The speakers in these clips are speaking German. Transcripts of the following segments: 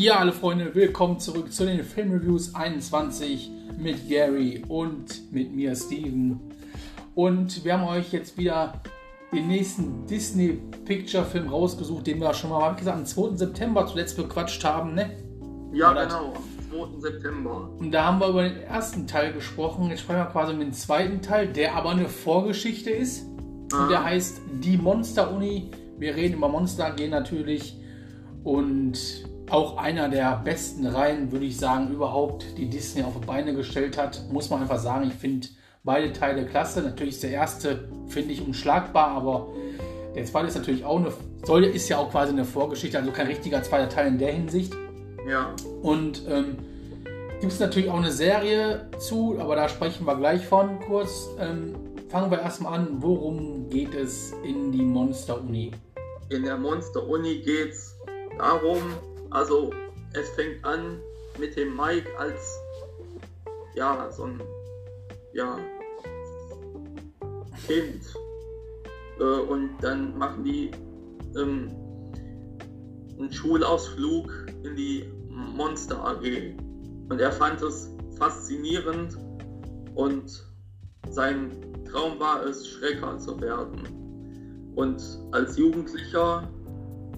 Ja, alle Freunde, willkommen zurück zu den Filmreviews 21 mit Gary und mit mir, Steven. Und wir haben euch jetzt wieder den nächsten Disney Picture Film rausgesucht, den wir schon mal, wie gesagt, am 2. September zuletzt bequatscht haben, ne? Ja, Oder genau, am 2. September. Und da haben wir über den ersten Teil gesprochen. Jetzt sprechen wir quasi um den zweiten Teil, der aber eine Vorgeschichte ist. Ah. Und der heißt Die Monster Uni. Wir reden über Monster AG natürlich. Und auch einer der besten Reihen, würde ich sagen, überhaupt, die Disney auf die Beine gestellt hat. Muss man einfach sagen, ich finde beide Teile klasse. Natürlich ist der erste, finde ich, unschlagbar, aber der zweite ist natürlich auch eine, soll, ist ja auch quasi eine Vorgeschichte, also kein richtiger zweiter Teil in der Hinsicht. Ja. Und ähm, gibt es natürlich auch eine Serie zu, aber da sprechen wir gleich von kurz. Ähm, fangen wir erstmal an, worum geht es in die Monster-Uni? In der Monster-Uni geht es darum, also es fängt an mit dem Mike als ja, so ein ja, Kind. Äh, und dann machen die ähm, einen Schulausflug in die Monster AG. Und er fand es faszinierend und sein Traum war es, Schrecker zu werden. Und als Jugendlicher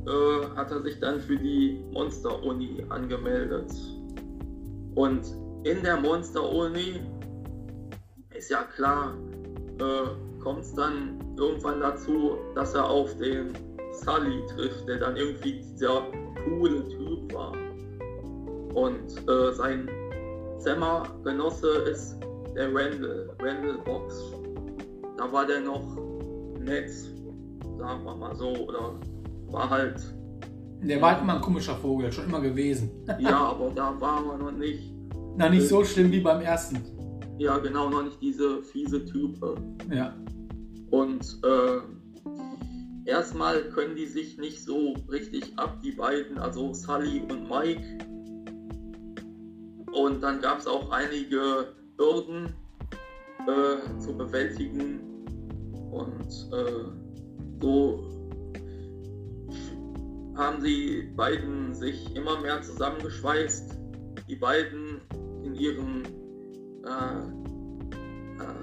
äh, hat er sich dann für die Monster-Uni angemeldet. Und in der Monster-Uni ist ja klar, äh, kommt es dann irgendwann dazu, dass er auf den Sully trifft, der dann irgendwie dieser coole Typ war. Und äh, sein Zimmergenosse ist der Randall, Randall Box. Da war der noch nett, sagen wir mal so, oder war halt. Der war halt immer ein komischer Vogel, schon immer gewesen. ja, aber da war er noch nicht. Na, nicht so schlimm wie beim ersten. Ja, genau, noch nicht diese fiese Type. Ja. Und äh, erstmal können die sich nicht so richtig ab, die beiden, also Sully und Mike. Und dann gab es auch einige Hürden äh, zu bewältigen. Und äh, so haben die beiden sich immer mehr zusammengeschweißt. Die beiden in ihren äh, äh,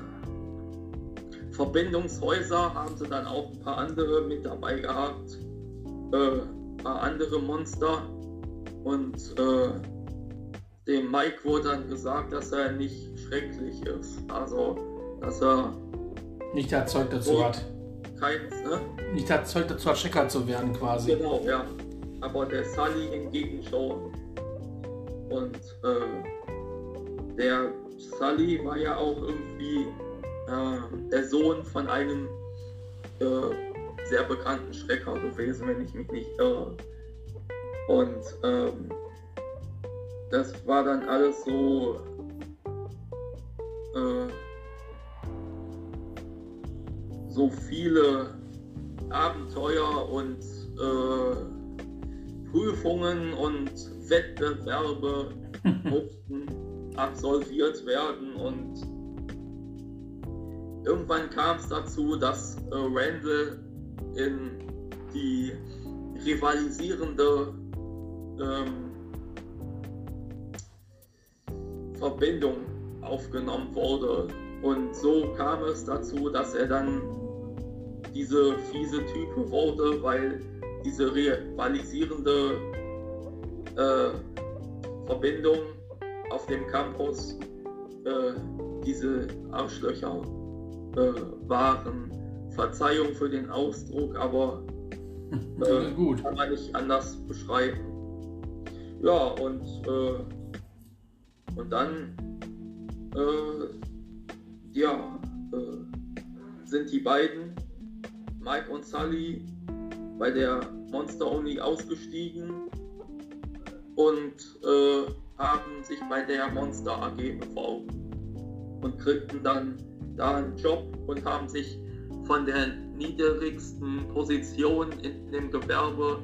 Verbindungshäuser haben sie dann auch ein paar andere mit dabei gehabt. Äh, ein paar andere Monster. Und äh, dem Mike wurde dann gesagt, dass er nicht schrecklich ist. Also, dass er nicht Zeug dazu hat keins, ne? Nicht das Zeug dazu, Checker zu werden quasi. Genau, ja. Aber der Sully hingegen schon. Und äh, der Sully war ja auch irgendwie äh, der Sohn von einem äh, sehr bekannten Schrecker gewesen, wenn ich mich nicht irre. Und ähm, das war dann alles so äh, so viele Abenteuer und äh, Prüfungen und Wettbewerbe mussten absolviert werden und irgendwann kam es dazu, dass äh, Randall in die rivalisierende ähm, Verbindung aufgenommen wurde. Und so kam es dazu, dass er dann diese fiese Type wurde, weil diese rivalisierende äh, Verbindung auf dem Campus äh, diese Arschlöcher äh, waren. Verzeihung für den Ausdruck, aber äh, kann man nicht anders beschreiben. Ja, und, äh, und dann äh, ja, sind die beiden Mike und Sully bei der Monster Uni ausgestiegen und äh, haben sich bei der Monster AG beworben und kriegten dann da einen Job und haben sich von der niedrigsten Position in dem Gewerbe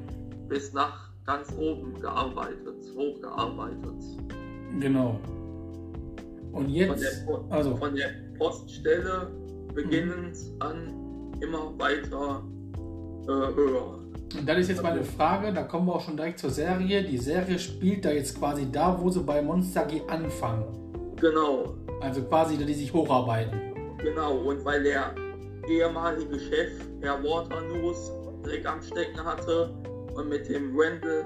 bis nach ganz oben gearbeitet, hochgearbeitet. Genau. Und jetzt, von der, also. von der Poststelle beginnend mhm. an immer weiter äh, höher. Und dann ist jetzt meine Frage, da kommen wir auch schon direkt zur Serie. Die Serie spielt da jetzt quasi da, wo sie bei Monster G anfangen. Genau. Also quasi, da die sich hocharbeiten. Genau, und weil der ehemalige Chef, Herr Waternose, Dreck am Stecken hatte und mit dem Randall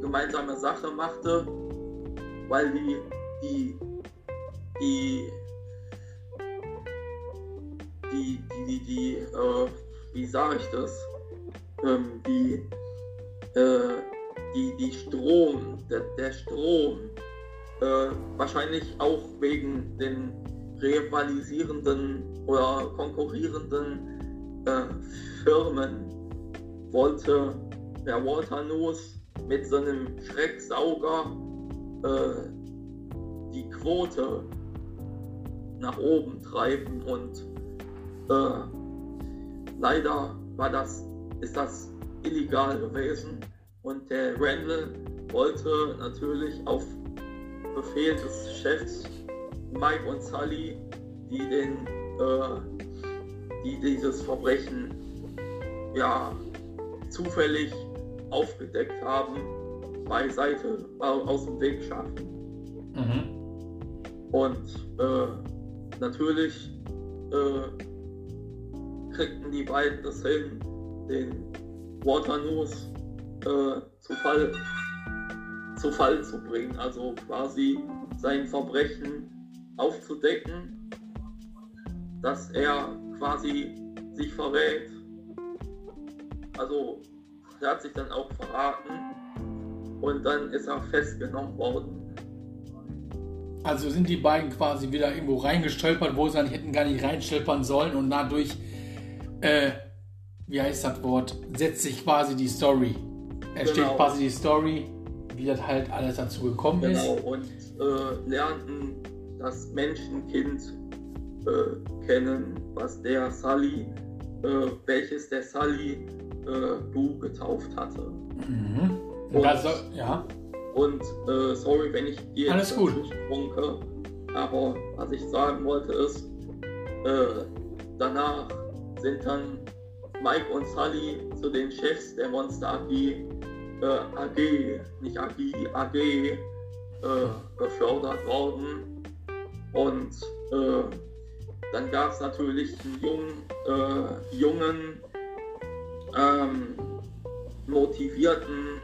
gemeinsame Sache machte, weil die, die, die, die, die, die, die äh, wie sage ich das, ähm, die, äh, die, die Strom, der, der Strom, äh, wahrscheinlich auch wegen den rivalisierenden oder konkurrierenden äh, Firmen wollte der Walter Nuss mit seinem Schrecksauger äh, die Quote nach oben treiben und äh, leider war das, ist das illegal gewesen und der Randall wollte natürlich auf Befehl des Chefs Mike und Sully, die den, äh, die dieses Verbrechen ja zufällig aufgedeckt haben, beiseite aus dem Weg schaffen. Mhm. Und äh, natürlich äh, kriegten die beiden das hin, den Waternose äh, zu, Fall, zu Fall zu bringen, also quasi sein Verbrechen aufzudecken, dass er quasi sich verrät. Also der hat sich dann auch verraten und dann ist er festgenommen worden. Also sind die beiden quasi wieder irgendwo reingestolpert, wo sie dann hätten gar nicht reinstolpern sollen und dadurch, äh, wie heißt das Wort, setzt sich quasi die Story. Er genau. steht quasi die Story, wie das halt alles dazu gekommen genau. ist. Genau, und äh, lernten das Menschenkind äh, kennen, was der Sully, äh, welches der Sully äh, Du getauft hatte. Mhm. Und, also, ja. und äh, sorry, wenn ich dir Alles gut. sprunke, aber was ich sagen wollte ist, äh, danach sind dann Mike und Sully zu den Chefs der Monster AG, äh, AG, nicht AG, AG, äh, befördert worden. Und äh, dann gab es natürlich einen jungen, äh, jungen ähm, motivierten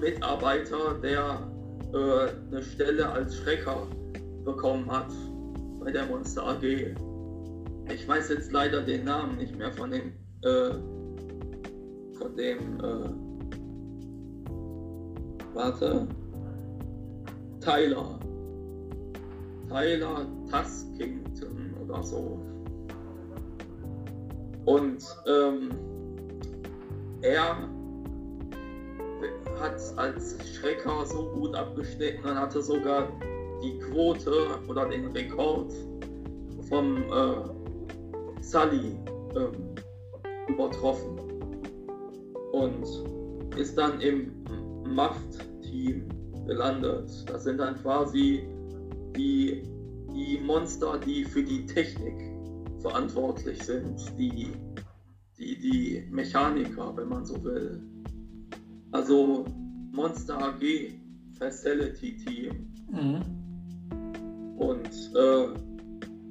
Mitarbeiter, der äh, eine Stelle als Schrecker bekommen hat bei der Monster AG. Ich weiß jetzt leider den Namen nicht mehr von dem äh, von dem äh, warte. Tyler. Tyler Taskington oder so. Und ähm, er hat als Schrecker so gut abgesteckt und hatte sogar die Quote oder den Rekord vom äh, Sully ähm, übertroffen und ist dann im Maft-Team gelandet. Das sind dann quasi die, die Monster, die für die Technik verantwortlich sind, die die, die Mechaniker, wenn man so will. Also Monster AG Facility Team. Mhm. Und äh,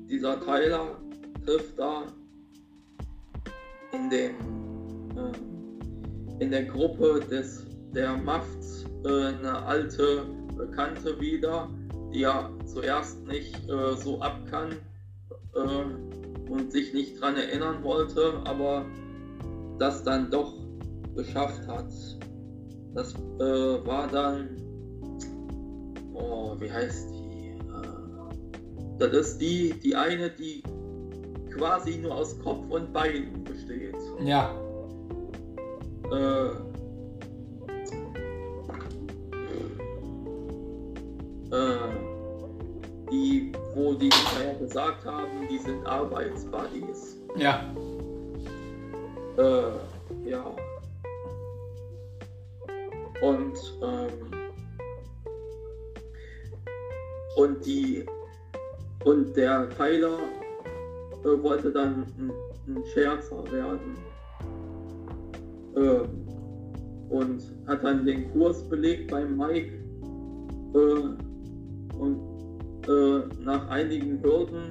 dieser Tyler da in dem äh, in der Gruppe des der Maft äh, eine alte Bekannte wieder, die er zuerst nicht äh, so abkann äh, und sich nicht dran erinnern wollte, aber das dann doch geschafft hat. Das äh, war dann, oh, wie heißt die? Äh, das ist die, die eine, die quasi nur aus Kopf und Bein besteht. Ja. Äh, äh, die, wo die ja gesagt haben, die sind Arbeitsbuddies. Ja. Äh, ja. Und, ähm, und die und der Tyler äh, wollte dann ein, ein Scherzer werden. äh, und hat dann den Kurs belegt beim Mike äh, und äh, nach einigen Hürden,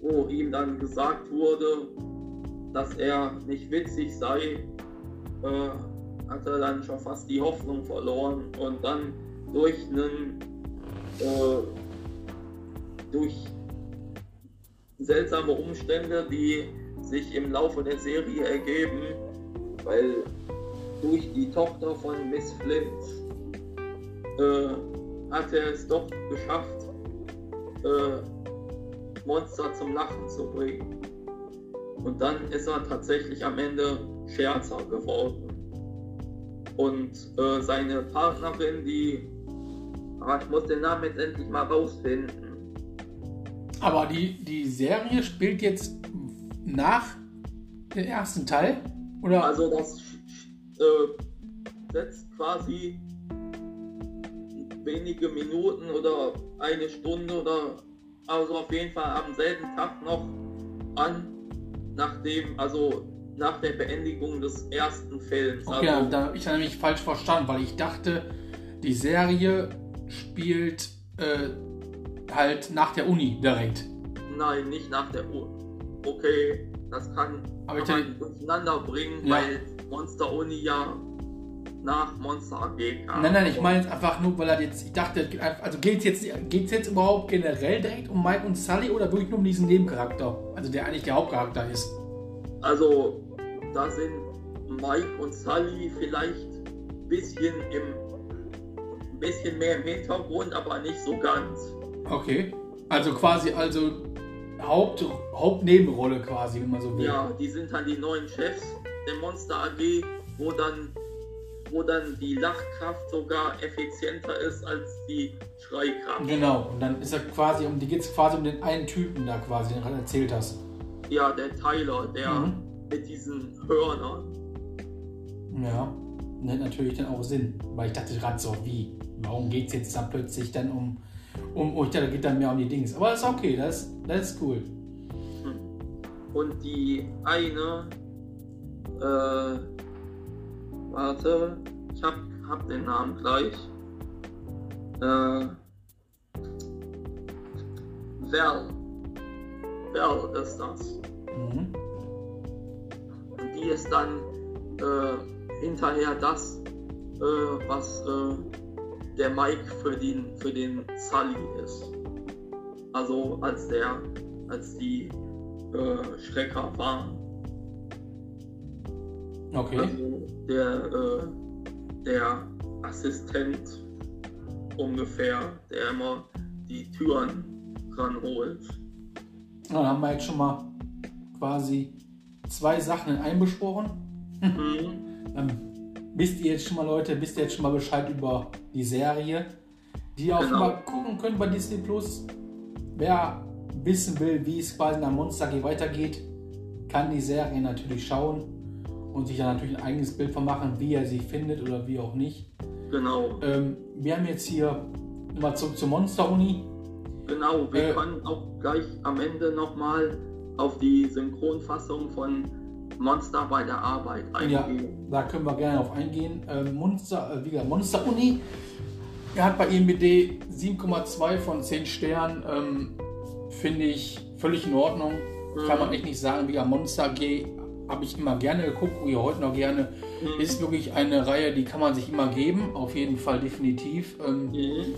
wo ihm dann gesagt wurde, dass er nicht witzig sei, äh, hat er dann schon fast die Hoffnung verloren und dann durch einen äh, durch seltsame Umstände, die sich im Laufe der Serie ergeben, weil durch die Tochter von Miss Flint äh, hat er es doch geschafft, äh, Monster zum Lachen zu bringen. Und dann ist er tatsächlich am Ende Scherzer geworden. Und äh, seine Partnerin, die, aber ich muss den Namen jetzt endlich mal rausfinden. Aber die, die Serie spielt jetzt nach dem ersten Teil? Oder? Also das äh, setzt quasi wenige Minuten oder eine Stunde oder also auf jeden Fall am selben Tag noch an, nachdem, also nach der Beendigung des ersten Films. Okay, also, da ich habe nämlich falsch verstanden, weil ich dachte, die Serie spielt äh, halt nach der Uni direkt. Nein, nicht nach der Uni. Okay, das kann, Aber kann man durcheinander bringen, Ja. weil Monster Uni ja nach Monster AG kam. Nein, nein, ich meine jetzt einfach nur, weil er jetzt, ich dachte, also geht es jetzt, geht's jetzt überhaupt generell direkt um Mike und Sully oder wirklich nur um diesen Nebencharakter? Also der eigentlich der Hauptcharakter ist. Also, da sind Mike und Sully vielleicht ein bisschen im bisschen mehr im Hintergrund, aber nicht so ganz. Okay. Also quasi, also Haupt, Hauptnebenrolle quasi, wenn man so will. Ja, die sind dann die neuen Chefs der Monster AG, wo dann, wo dann die Lachkraft sogar effizienter ist als die Schreikraft. Genau, und dann ist er quasi um, die geht es quasi um den einen Typen da quasi, den du gerade erzählt hast. Ja, der Tyler, der Mhm. mit diesen Hörnern. Ja, hat natürlich dann auch Sinn, weil ich dachte gerade so, wie, warum geht es jetzt dann plötzlich dann um, um, oh, ich dachte, da geht dann mehr um die Dings. Aber ist okay, das, das ist cool. Und die eine, äh, warte, ich hab, hab den Namen gleich. Äh, Val. Val ist das. Mhm. Und die ist dann äh, hinterher das, äh, was äh, der Mike für den, für den Sully ist. Also als der, als die äh, Schrecker waren. Okay. Also der, äh, der Assistent ungefähr, der immer die Türen ranholt. Na, Dann haben wir jetzt schon mal quasi zwei Sachen in einem besprochen. Mhm. Dann wisst ihr jetzt schon mal, Leute, wisst ihr jetzt schon mal Bescheid über die Serie, die ihr auch Genau. mal gucken könnt bei Disney Plus. Wer wissen will, wie es quasi nach Monster AG weitergeht, kann die Serie natürlich schauen und sich dann natürlich ein eigenes Bild von machen, wie er sie findet oder wie auch nicht. Genau, Ähm, wir haben jetzt hier nochmal zurück zur Monster Uni. genau. Wir Äh. können auch gleich am Ende nochmal auf die Synchronfassung von Monster bei der Arbeit Ja, eingehen. da können wir gerne auf eingehen. Ähm, Monster, äh, wie gesagt, Monster Uni. Er hat bei IMDb 7,2 von 10 Sternen. Ähm, Finde ich völlig in Ordnung. Kann man echt nicht sagen. Wie gesagt, Monster AG habe ich immer gerne geguckt, gucke ich heute noch gerne. Mhm. Ist wirklich eine Reihe, die kann man sich immer geben. Auf jeden Fall definitiv. Ähm, Mhm.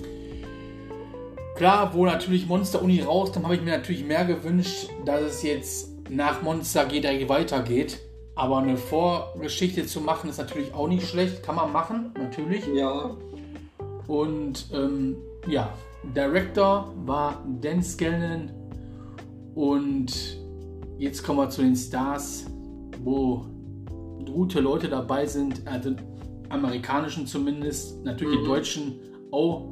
Klar, wo natürlich Monster Uni rauskam, habe ich mir natürlich mehr gewünscht, dass es jetzt nach Monster AG direkt weitergeht. Aber eine Vorgeschichte zu machen ist natürlich auch nicht schlecht. Kann man machen, natürlich. Ja, Und ähm, ja, Director war Dan Scanlon. Und jetzt kommen wir zu den Stars, wo gute Leute dabei sind, also amerikanischen zumindest, natürlich die Mhm. deutschen auch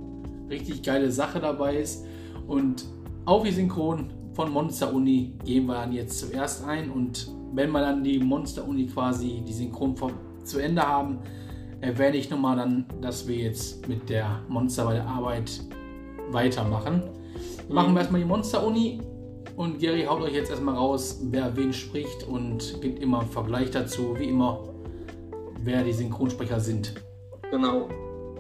richtig geile Sache dabei ist. Und auf die Synchron von Monster Uni gehen wir dann jetzt zuerst ein. Und wenn wir dann die Monster Uni quasi die Synchron vom- zu Ende haben, erwähne ich nochmal dann, dass wir jetzt mit der Monster bei der Arbeit weitermachen. Machen wir erstmal die Monster Uni und Gary haut euch jetzt erstmal raus, wer wen spricht und gibt immer einen Vergleich dazu, wie immer. wer die Synchronsprecher sind. Genau.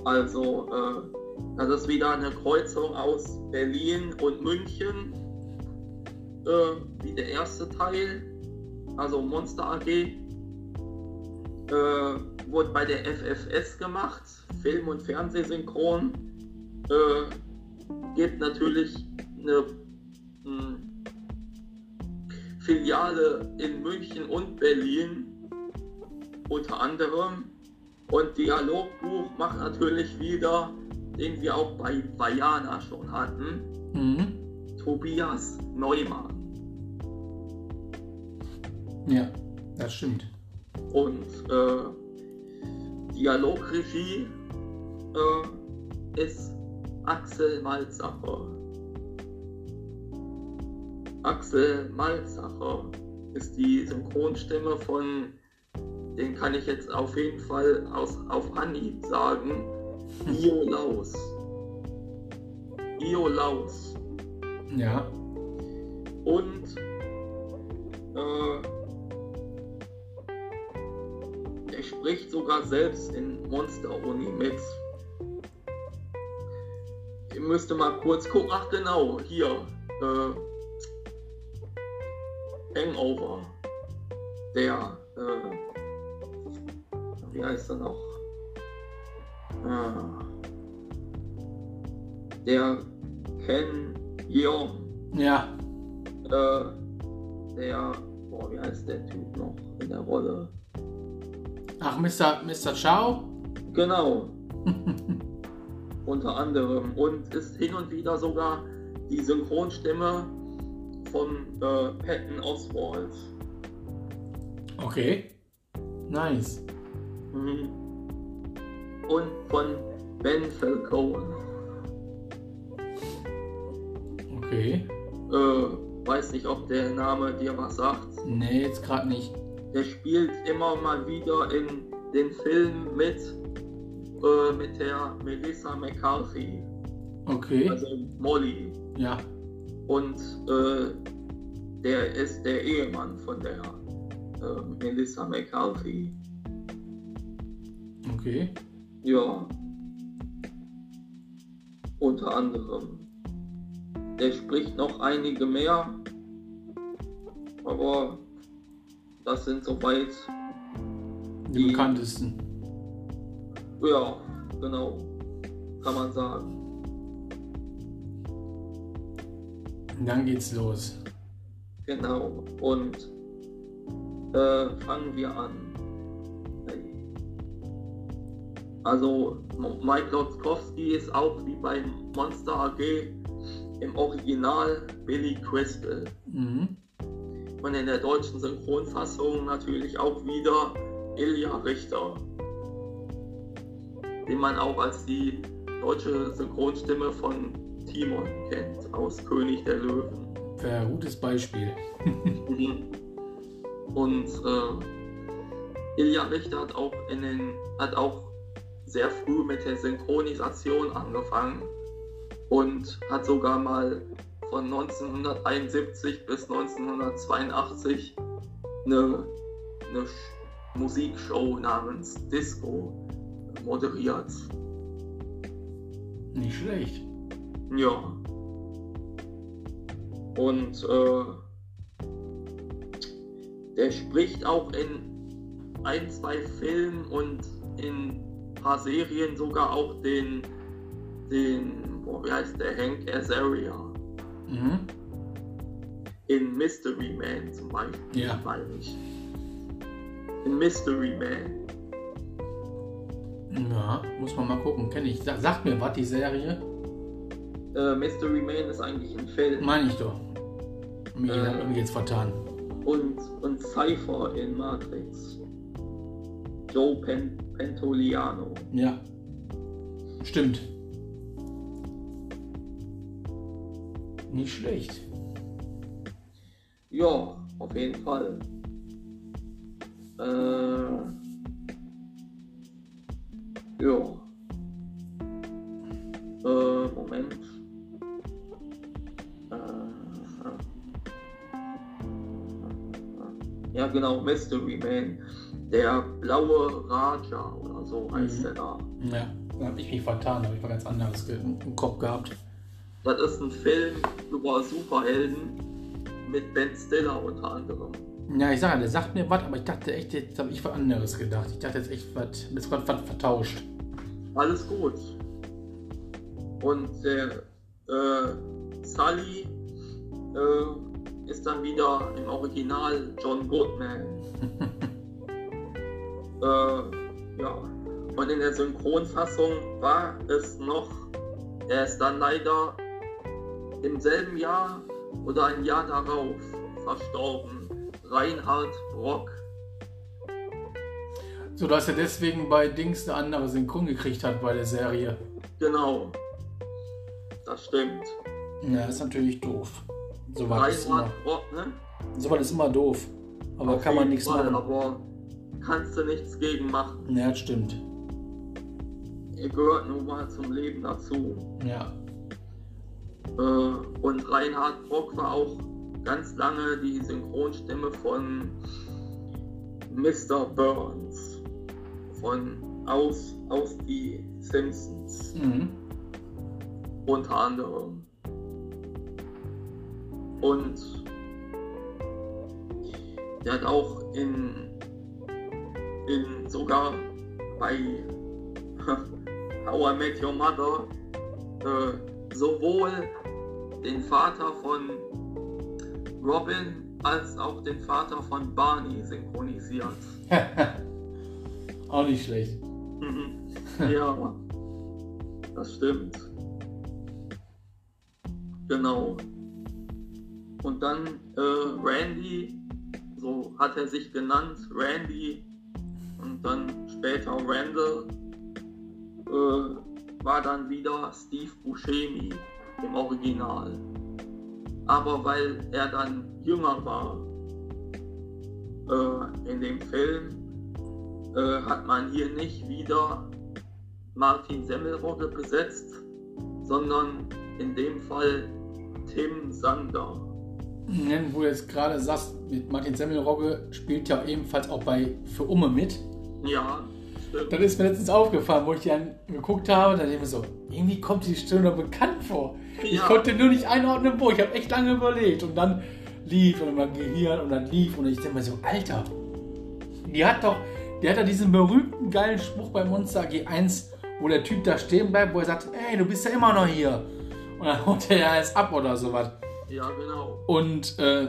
Also, äh, das ist wieder eine Kreuzung aus Berlin und München, äh, wie der erste Teil. Also Monster AG. Äh, wurde bei der FFS gemacht, Film- und Fernsehsynchron. Äh, gibt natürlich eine mh, hm, Filiale in München und Berlin unter anderem. Und Dialogbuch macht natürlich wieder, den wir auch bei Vajana schon hatten, mhm. Tobias Neumann. Ja, das stimmt. Und äh, Dialogregie äh, ist Axel Malzacher. Axel Malzacher ist die Synchronstimme von, den kann ich jetzt auf jeden Fall aus, auf Anhieb sagen, Io Laus. Io Laus. Ja. Und äh, spricht sogar selbst in Monster Uni mit. Ihr müsst mal kurz gucken. Ach genau, hier. Äh, Hangover, der, äh, wie heißt er noch? Ah, der Ken Yeon. Ja. Äh, der, boah, wie heißt der Typ noch in der Rolle? Ach, Mr. Mr. Chow? Genau. Unter anderem. Und ist hin und wieder sogar die Synchronstimme von äh, Patton Oswald. Okay. Nice. Mhm. Und von Ben Falcone. Okay. Äh, weiß nicht, ob der Name dir was sagt. Nee, jetzt gerade nicht. Der spielt immer mal wieder in den Filmen mit, äh, mit der Melissa McCarthy. Okay. Also Molly. Ja. Und äh, der ist der Ehemann von der äh, Melissa McCarthy. Okay. Ja. Unter anderem. Der spricht noch einige mehr. Aber das sind soweit die, die bekanntesten. Ja, genau. Kann man sagen. dann geht's los. Genau. Und äh, fangen wir an. Also Mike Lotzkowski ist auch wie bei Monster AG im Original Billy Crystal. Mhm. Und in der deutschen Synchronfassung natürlich auch wieder Ilja Richter, den man auch als die deutsche Synchronstimme von Timon kennt aus König der Löwen. Ein gutes Beispiel. Und äh, Ilja Richter hat auch, in den, hat auch sehr früh mit der Synchronisation angefangen und hat sogar mal von 1971 bis 1982 eine, eine Musikshow namens Disco moderiert. Nicht schlecht. Ja. Und äh, der spricht auch in ein, zwei Filmen und in ein paar Serien sogar auch den, den boah, wie heißt der, Hank Azaria. Mhm. In Mystery Man zum Beispiel, ja. meine ich. In Mystery Man. Ja, muss man mal gucken. Kenne ich. Sagt mir was, die Serie? Äh, Mystery Man ist eigentlich ein Film. Meine ich doch. Mich äh, mich jetzt vertan. Und, und Cypher in Matrix. Joe Pen Pentoliano. Ja. Stimmt. Nicht schlecht. Ja, auf jeden Fall. Äh, ja. Äh, Moment. Ja, genau, Mystery Man. der blaue Raja oder so heißt Mhm. der da. Ja, da habe ich mich vertan, da habe ich was ganz anderes im Kopf gehabt. Das ist ein Film über Superhelden mit Ben Stiller unter anderem. Ja, ich sage, der sagt mir was, aber ich dachte echt, jetzt habe ich was anderes gedacht. Ich dachte jetzt echt, was, jetzt was, was vertauscht. Alles gut. Und der äh, Sully äh, ist dann wieder im Original John Goodman. äh, ja. Und in der Synchronfassung war es noch, er ist dann leider im selben Jahr oder ein Jahr darauf verstorben. Reinhard Brock. So dass er deswegen bei Dings eine andere Synchron gekriegt hat bei der Serie. Genau. Das stimmt. Ja, ist natürlich doof. So was ist immer, Reinhard Brock, ne? so was ist immer doof. Aber Auf kann man nichts Fall, machen. Aber kannst du nichts gegen machen. Ja, das stimmt. Er gehört nun mal zum Leben dazu. Ja. Äh, und Reinhard Brock war auch ganz lange die Synchronstimme von Mr. Burns. Von aus, aus die Simpsons Mhm. unter anderem. Und der hat auch in, in sogar bei How I Met Your Mother äh, sowohl den Vater von Robin als auch den Vater von Barney synchronisiert. Auch nicht schlecht. Mhm. ja, das stimmt. Genau. Und dann äh, Randy, so hat er sich genannt, Randy, und dann später Randall, äh, war dann wieder Steve Buscemi im Original. Aber weil er dann jünger war äh, in dem Film, äh, hat man hier nicht wieder Martin Semmelrogge besetzt, sondern in dem Fall Tim Sander. Nennen, wo du jetzt gerade sagst, mit Martin Semmelrogge spielt ja ebenfalls auch bei Für Umme mit. Ja. Das ist mir letztens aufgefallen, wo ich die dann geguckt habe. Da dachte ich mir so, irgendwie kommt die Stimme doch bekannt vor. Ich Ja. konnte nur nicht einordnen, wo. Ich habe echt lange überlegt. Und dann lief und mein Gehirn und dann lief. Und ich denke mir so, Alter, die hat doch, die hat ja diesen berühmten geilen Spruch bei Monster G1, wo der Typ da stehen bleibt, wo er sagt, ey, du bist ja immer noch hier. Und dann haut er ja jetzt ab oder sowas. Ja, genau. Und äh,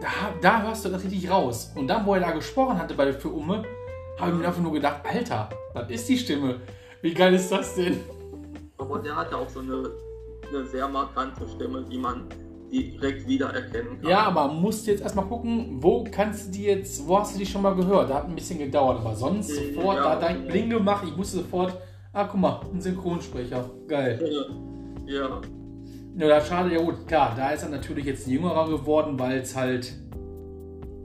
da, da hörst du das richtig raus. Und dann, wo er da gesprochen hatte bei der Für Umme, habe ich mir einfach nur gedacht, Alter, das ist die Stimme. Wie geil ist das denn? Aber der hat ja auch so eine, eine sehr markante Stimme, die man direkt wiedererkennen kann. Ja, aber musst jetzt erstmal gucken, wo kannst du die jetzt, wo hast du die schon mal gehört? Da hat ein bisschen gedauert, aber sonst Mhm, sofort, ja. da hat dein Bling gemacht, ich musste sofort, ah, guck mal, ein Synchronsprecher. Geil. Ja, Ja, da schade, ja gut, klar, da ist er natürlich jetzt ein jüngerer geworden, weil es halt,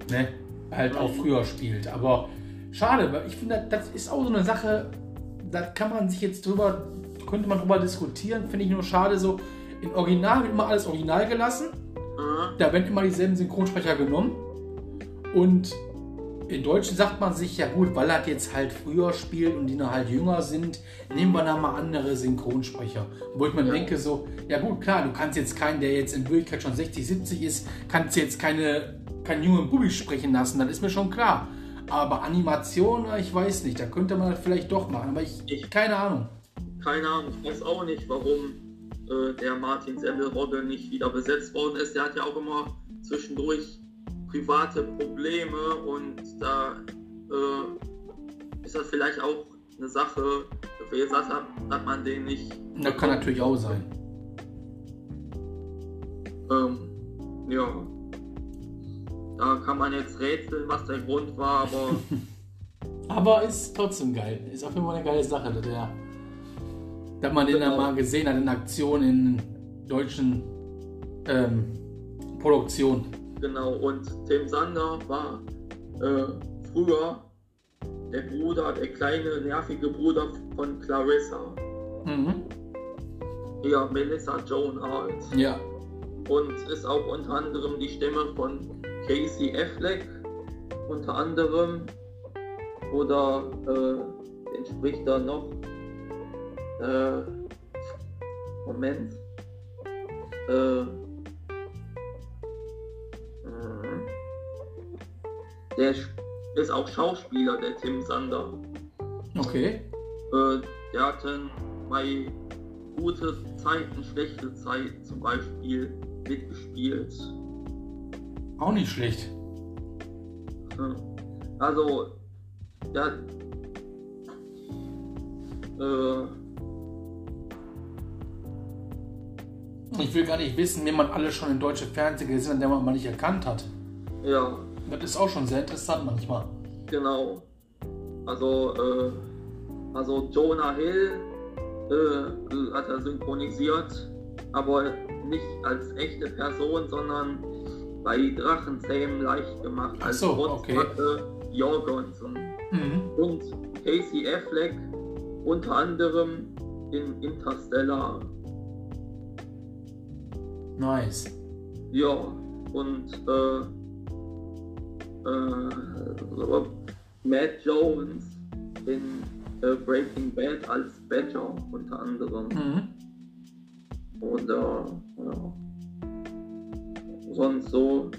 ne, halt auch früher spielt. Aber schade, weil ich finde, das ist auch so eine Sache, da kann man sich jetzt drüber, könnte man drüber diskutieren, finde ich nur schade, so in Original wird immer alles original gelassen, äh, da werden immer dieselben Synchronsprecher genommen und in Deutschen sagt man sich, ja gut, weil er jetzt halt früher spielt und die noch halt jünger sind, nehmen wir da mal andere Synchronsprecher. Wo ich mir Ja. denke so, ja gut, klar, du kannst jetzt keinen, der jetzt in Wirklichkeit schon 60, 70 ist, kannst jetzt keine, keinen jungen Bubi sprechen lassen, das ist mir schon klar. Aber Animation, ich weiß nicht, da könnte man das vielleicht doch machen, aber ich, Ich- keine Ahnung. keine Ahnung, ich weiß auch nicht, warum äh, der Martin Semmelrogge nicht wieder besetzt worden ist. Der hat ja auch immer zwischendurch private Probleme und da äh, ist das vielleicht auch eine Sache, wie gesagt, hat, hat man den nicht. Das kann natürlich auch sein. Ähm, ja. Da kann man jetzt rätseln, was der Grund war, aber Aber ist trotzdem geil. Ist auf jeden Fall eine geile Sache, dass, der, dass man den dann Genau. mal gesehen hat in Aktion in deutschen ähm, Produktionen. genau. Und Tim Sander war äh, früher der Bruder, der kleine, nervige Bruder von Clarissa. Mhm. Ja, Melissa Joan Hart. Ja. Und ist auch unter anderem die Stimme von Casey Affleck. Unter anderem. Oder äh, den spricht er noch. Äh, Moment. Äh, mhm. der ist auch Schauspieler, der Tim Sander. Okay. Äh, der hat dann bei gute Zeiten, schlechte Zeit zum Beispiel mitgespielt. Auch nicht schlecht. Also, ja, äh, ich will gar nicht wissen, wen man alle schon in deutsche Fernsehen gesehen hat, der man mal nicht erkannt hat. Ja. Das ist auch schon sehr interessant manchmal. Genau. Also, äh, also Jonah Hill äh, hat er synchronisiert, aber nicht als echte Person, sondern bei Drachenzähmen leicht gemacht als so, okay. Jorgensen. Mhm. Und Casey Affleck unter anderem in Interstellar. Nice. Ja, und äh, äh, Matt Jones in äh, Breaking Bad als Badger unter anderem. Mhm. Oder ja, sonst so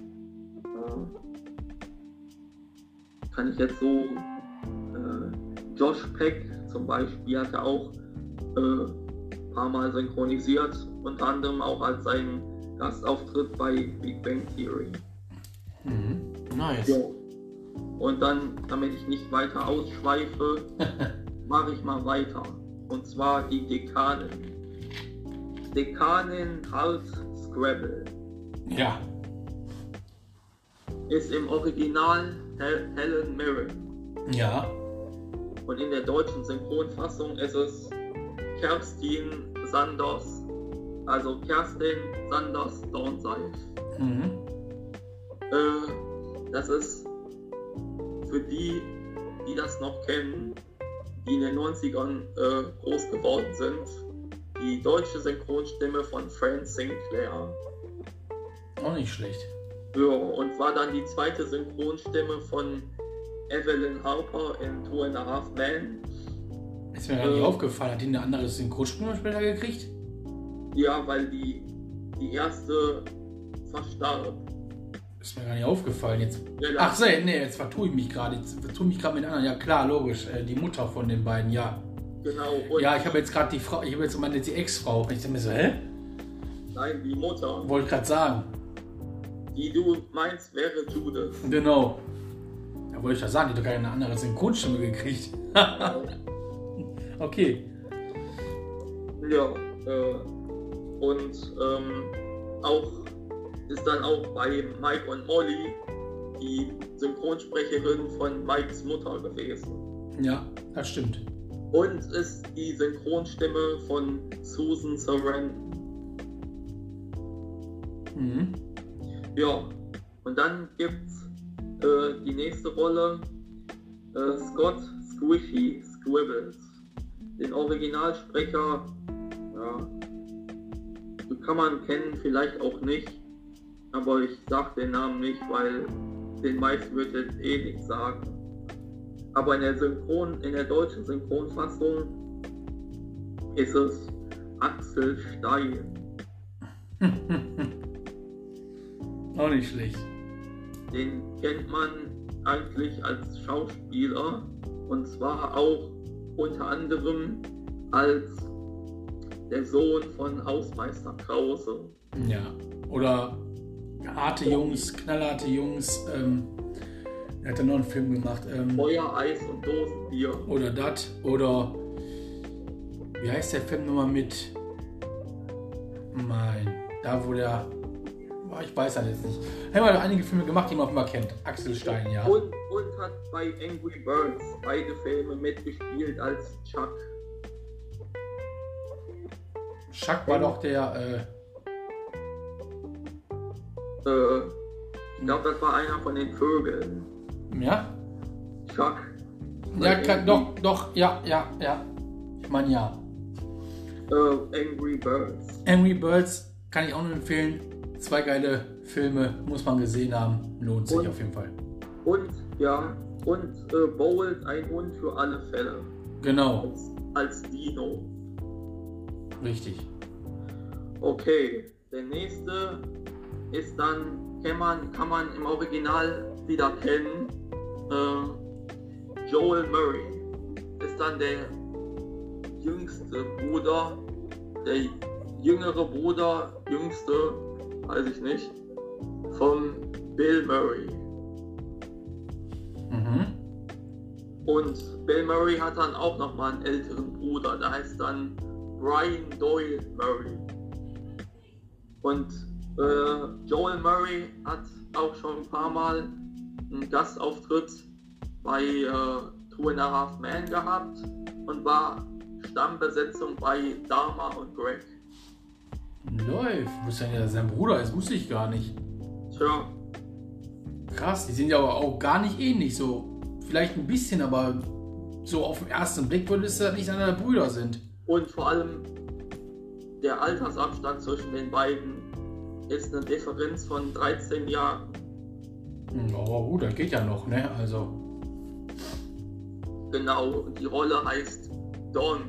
kann ich jetzt so äh, Josh Peck zum Beispiel hat er auch äh, ein paar Mal synchronisiert, unter anderem auch als sein Gastauftritt bei Big Bang Theory. Mhm. Nice. Ja. Und dann, damit ich nicht weiter ausschweife, mache ich mal weiter. Und zwar die Dekanin. Dekanin halt Scrabble. Ja. Ist im Original Hel Helen Mirren. Ja. Und in der deutschen Synchronfassung ist es Kerstin Sanders, also Kerstin Sanders Dornseif. Mhm. Äh, das ist für die, die das noch kennen, die in den 90ern äh, groß geworden sind, die deutsche Synchronstimme von Fran Sinclair. Auch nicht schlecht. Ja, und war dann die zweite Synchronstimme von Evelyn Harper in Two and a Half Men. Ist mir gar nicht äh, aufgefallen. Hat die eine andere Synchronstimme später gekriegt? Ja, weil die, die erste verstarb. Ist mir gar nicht aufgefallen. Jetzt, ja, ach so, nee, jetzt vertue ich mich gerade. Jetzt vertue ich mich gerade mit anderen. Ja, klar, logisch. Äh, die Mutter von den beiden, ja. Genau. ja, ich habe jetzt gerade die Frau, ich habe jetzt meine die Ex-Frau. Ich denke mir so, hä? Nein, die Mutter. Wollte ich gerade sagen. Die du meinst, wäre Judith. Genau. Da wollte ich ja sagen, die hat doch keine andere Synchronstimme gekriegt. okay. Ja, äh, und ähm, auch ist dann auch bei Mike und Molly die Synchronsprecherin von Mikes Mutter gewesen. Ja, das stimmt. Und ist die Synchronstimme von Susan Sarandon. Mhm. Ja, und dann gibt's äh, die nächste Rolle äh, Scott Squishy Squibbles. Den Originalsprecher, ja, kann man kennen, vielleicht auch nicht, aber ich sag den Namen nicht, weil den meisten wird jetzt eh nichts sagen. Aber in der Synchron, in der deutschen Synchronfassung ist es Axel Stein. Auch nicht schlecht. Den kennt man eigentlich als Schauspieler und zwar auch unter anderem als der Sohn von Hausmeister Krause. Ja, oder harte Jungs, knallharte Jungs. Ähm, er hat ja noch einen Film gemacht. Ähm, Feuer, Eis und Dosenbier. Oder das. Oder wie heißt der Film nochmal mit? Mein, da wo der ich weiß halt jetzt nicht. Er hat einige Filme gemacht, die man auch immer kennt. Axel Stein, ja. Und, und hat bei Angry Birds beide Filme mitgespielt als Chuck. Chuck war doch der. Äh, äh, ich glaube, das war einer von den Vögeln. Ja? Chuck. Ja, kann, doch, doch, ja, ja, ja. Ich meine ja. Äh, Angry Birds. Angry Birds kann ich auch nur empfehlen. Zwei geile Filme, muss man gesehen haben. Lohnt sich und, auf jeden Fall. Und ja, Und äh, Bold, ein Hund für alle Fälle. Genau. Als, als Dino. Richtig. Okay, der nächste ist dann, kann man, kann man im Original wieder kennen, äh, Joel Murray. Ist dann der jüngste Bruder, der jüngere Bruder, jüngste, weiß ich nicht, von Bill Murray. Mhm. Und Bill Murray hat dann auch nochmal einen älteren Bruder, der heißt dann Brian Doyle Murray. Und äh, Joel Murray hat auch schon ein paar Mal einen Gastauftritt bei äh, Two and a Half Men gehabt und war Stammbesetzung bei Dharma und Greg. Läuft. Wo ist denn ja sein Bruder? Das wusste ich gar nicht. Tja, Krass, die sind ja aber auch gar nicht ähnlich. So, vielleicht ein bisschen, aber so auf den ersten Blick würde es ja nicht einer der Brüder sind. und vor allem der Altersabstand zwischen den beiden ist eine Differenz von 13 Jahren. Hm, Aber gut, das geht ja noch, ne? Also. Genau, und die Rolle heißt Don.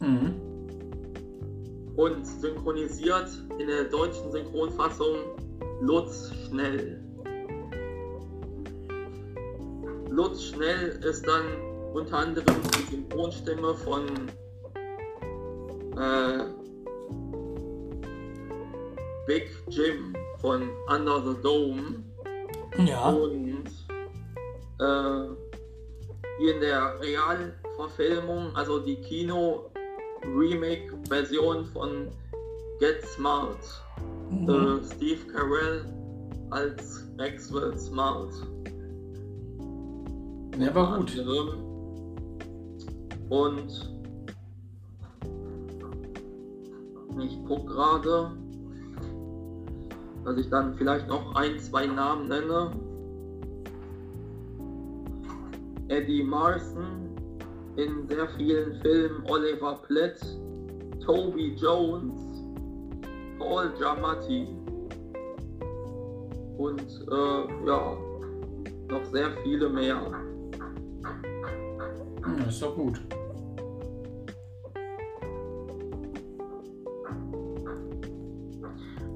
Mhm. Und synchronisiert in der deutschen Synchronfassung Lutz Schnell. Lutz Schnell ist dann unter anderem die Synchronstimme von äh, Big Jim von Under the Dome Ja. und äh, hier in der Realverfilmung, also die Kino-Remake-Version von Get Smart, Mhm. äh, Steve Carell als Maxwell Smart. Der war gut. anderem. Und ich gucke gerade, dass ich dann vielleicht noch ein, zwei Namen nenne. Eddie Marson in sehr vielen Filmen, Oliver Platt, Toby Jones, Paul Giamatti und äh, ja, noch sehr viele mehr. Hm, ist doch gut.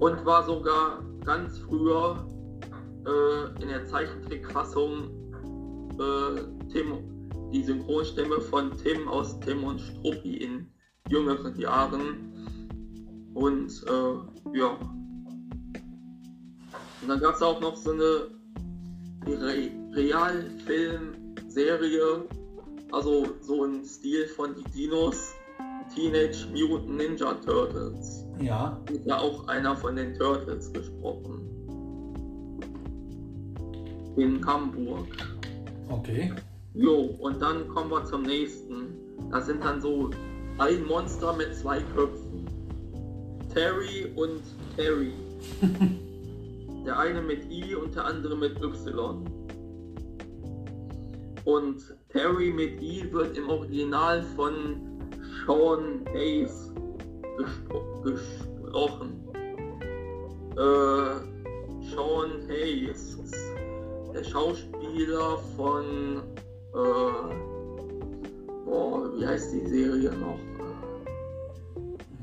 und war sogar ganz früher äh, in der Zeichentrickfassung äh, Tim, die Synchronstimme von Tim aus Tim und Struppi in jüngeren Jahren. Und äh, ja. Und dann gab es auch noch so eine Re Realfilm-Serie, also so im Stil von die Dinos, Teenage Mutant Ninja Turtles Ja. hat ja auch einer von den Turtles gesprochen. In Hamburg. Okay. Jo, und dann kommen wir zum nächsten. Da sind dann so ein Monster mit zwei Köpfen. Terry und Terry. der eine mit I und der andere mit Y. Und Terry mit I wird im Original von Sean Hayes gespro gesprochen. Äh, Sean Hayes, der Schauspieler von, äh, boah, wie heißt die Serie noch?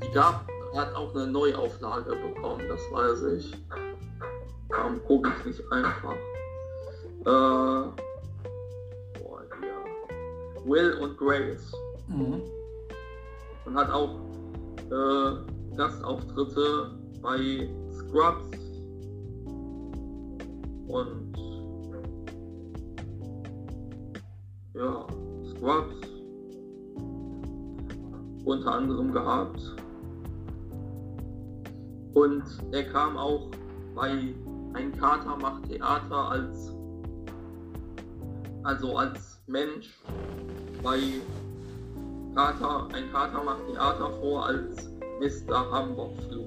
Die gab, hat auch eine Neuauflage bekommen, das weiß ich. Warum gucke ich nicht einfach? Äh, boah, hier. Will und Grace Mhm. und hat auch äh, Gastauftritte bei Scrubs und ja, Scrubs unter anderem gehabt. Und er kam auch bei Ein Kater macht Theater als also als Mensch bei Kater, ein Kater macht Theater vor als Mr. Hamburg-Flug.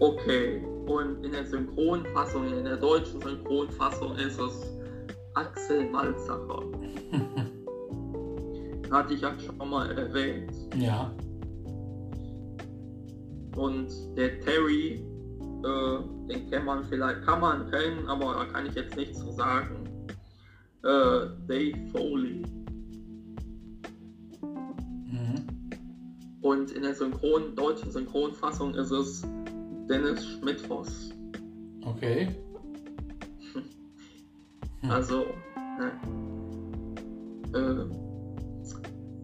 Okay, und in der Synchronfassung, in der deutschen Synchronfassung ist es Axel Malzacher. Hatte ich ja schon mal erwähnt. Ja. Und der Terry äh, den kann man vielleicht, kann man kennen, aber da kann ich jetzt nichts zu sagen. Äh, Dave Foley. Mhm. Und in der Synchron, deutschen Synchronfassung ist es Dennis Schmidtfoss. Okay. Hm. Also, ne. äh,